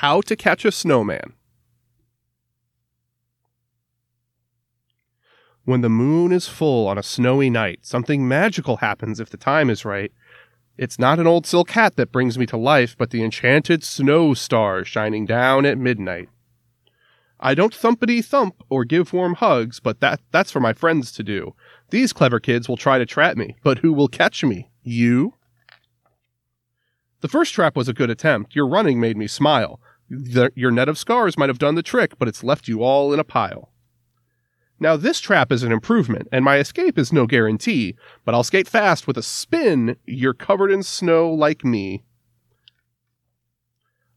How to Catch a Snowman. When the moon is full on a snowy night, something magical happens if the time is right. It's not an old silk hat that brings me to life, but the enchanted snow star shining down at midnight. I don't thumpity thump or give warm hugs, but that, that's for my friends to do. These clever kids will try to trap me, but who will catch me? You? The first trap was a good attempt. Your running made me smile. The, your net of scars might have done the trick, but it's left you all in a pile. Now, this trap is an improvement, and my escape is no guarantee, but I'll skate fast with a spin. You're covered in snow like me.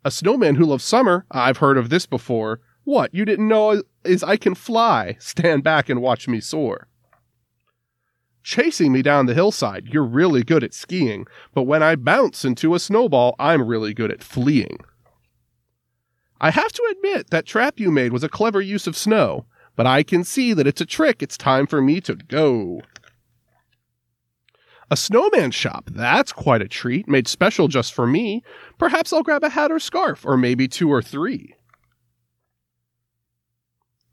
A snowman who loves summer, I've heard of this before. What, you didn't know is I can fly. Stand back and watch me soar. Chasing me down the hillside, you're really good at skiing, but when I bounce into a snowball, I'm really good at fleeing. I have to admit that trap you made was a clever use of snow, but I can see that it's a trick. It's time for me to go. A snowman shop, that's quite a treat, made special just for me. Perhaps I'll grab a hat or scarf, or maybe two or three.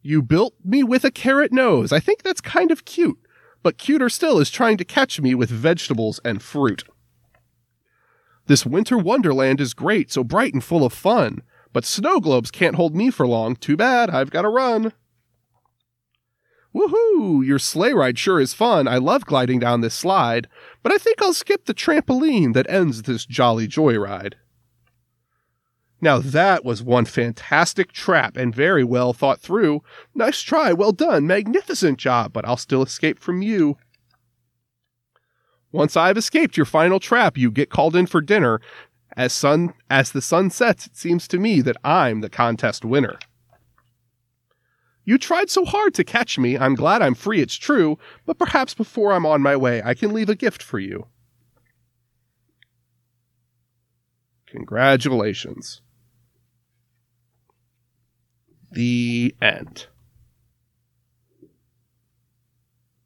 You built me with a carrot nose. I think that's kind of cute, but cuter still is trying to catch me with vegetables and fruit. This winter wonderland is great, so bright and full of fun, but snow globes can't hold me for long. Too bad, I've got to run. Woohoo! Your sleigh ride sure is fun. I love gliding down this slide, but I think I'll skip the trampoline that ends this jolly joyride. Now that was one fantastic trap and very well thought through. Nice try, well done, magnificent job, but I'll still escape from you. Once I've escaped your final trap, you get called in for dinner. As sun as the sun sets, it seems to me that I'm the contest winner. You tried so hard to catch me. I'm glad I'm free, it's true, but perhaps before I'm on my way, I can leave a gift for you. Congratulations. The end.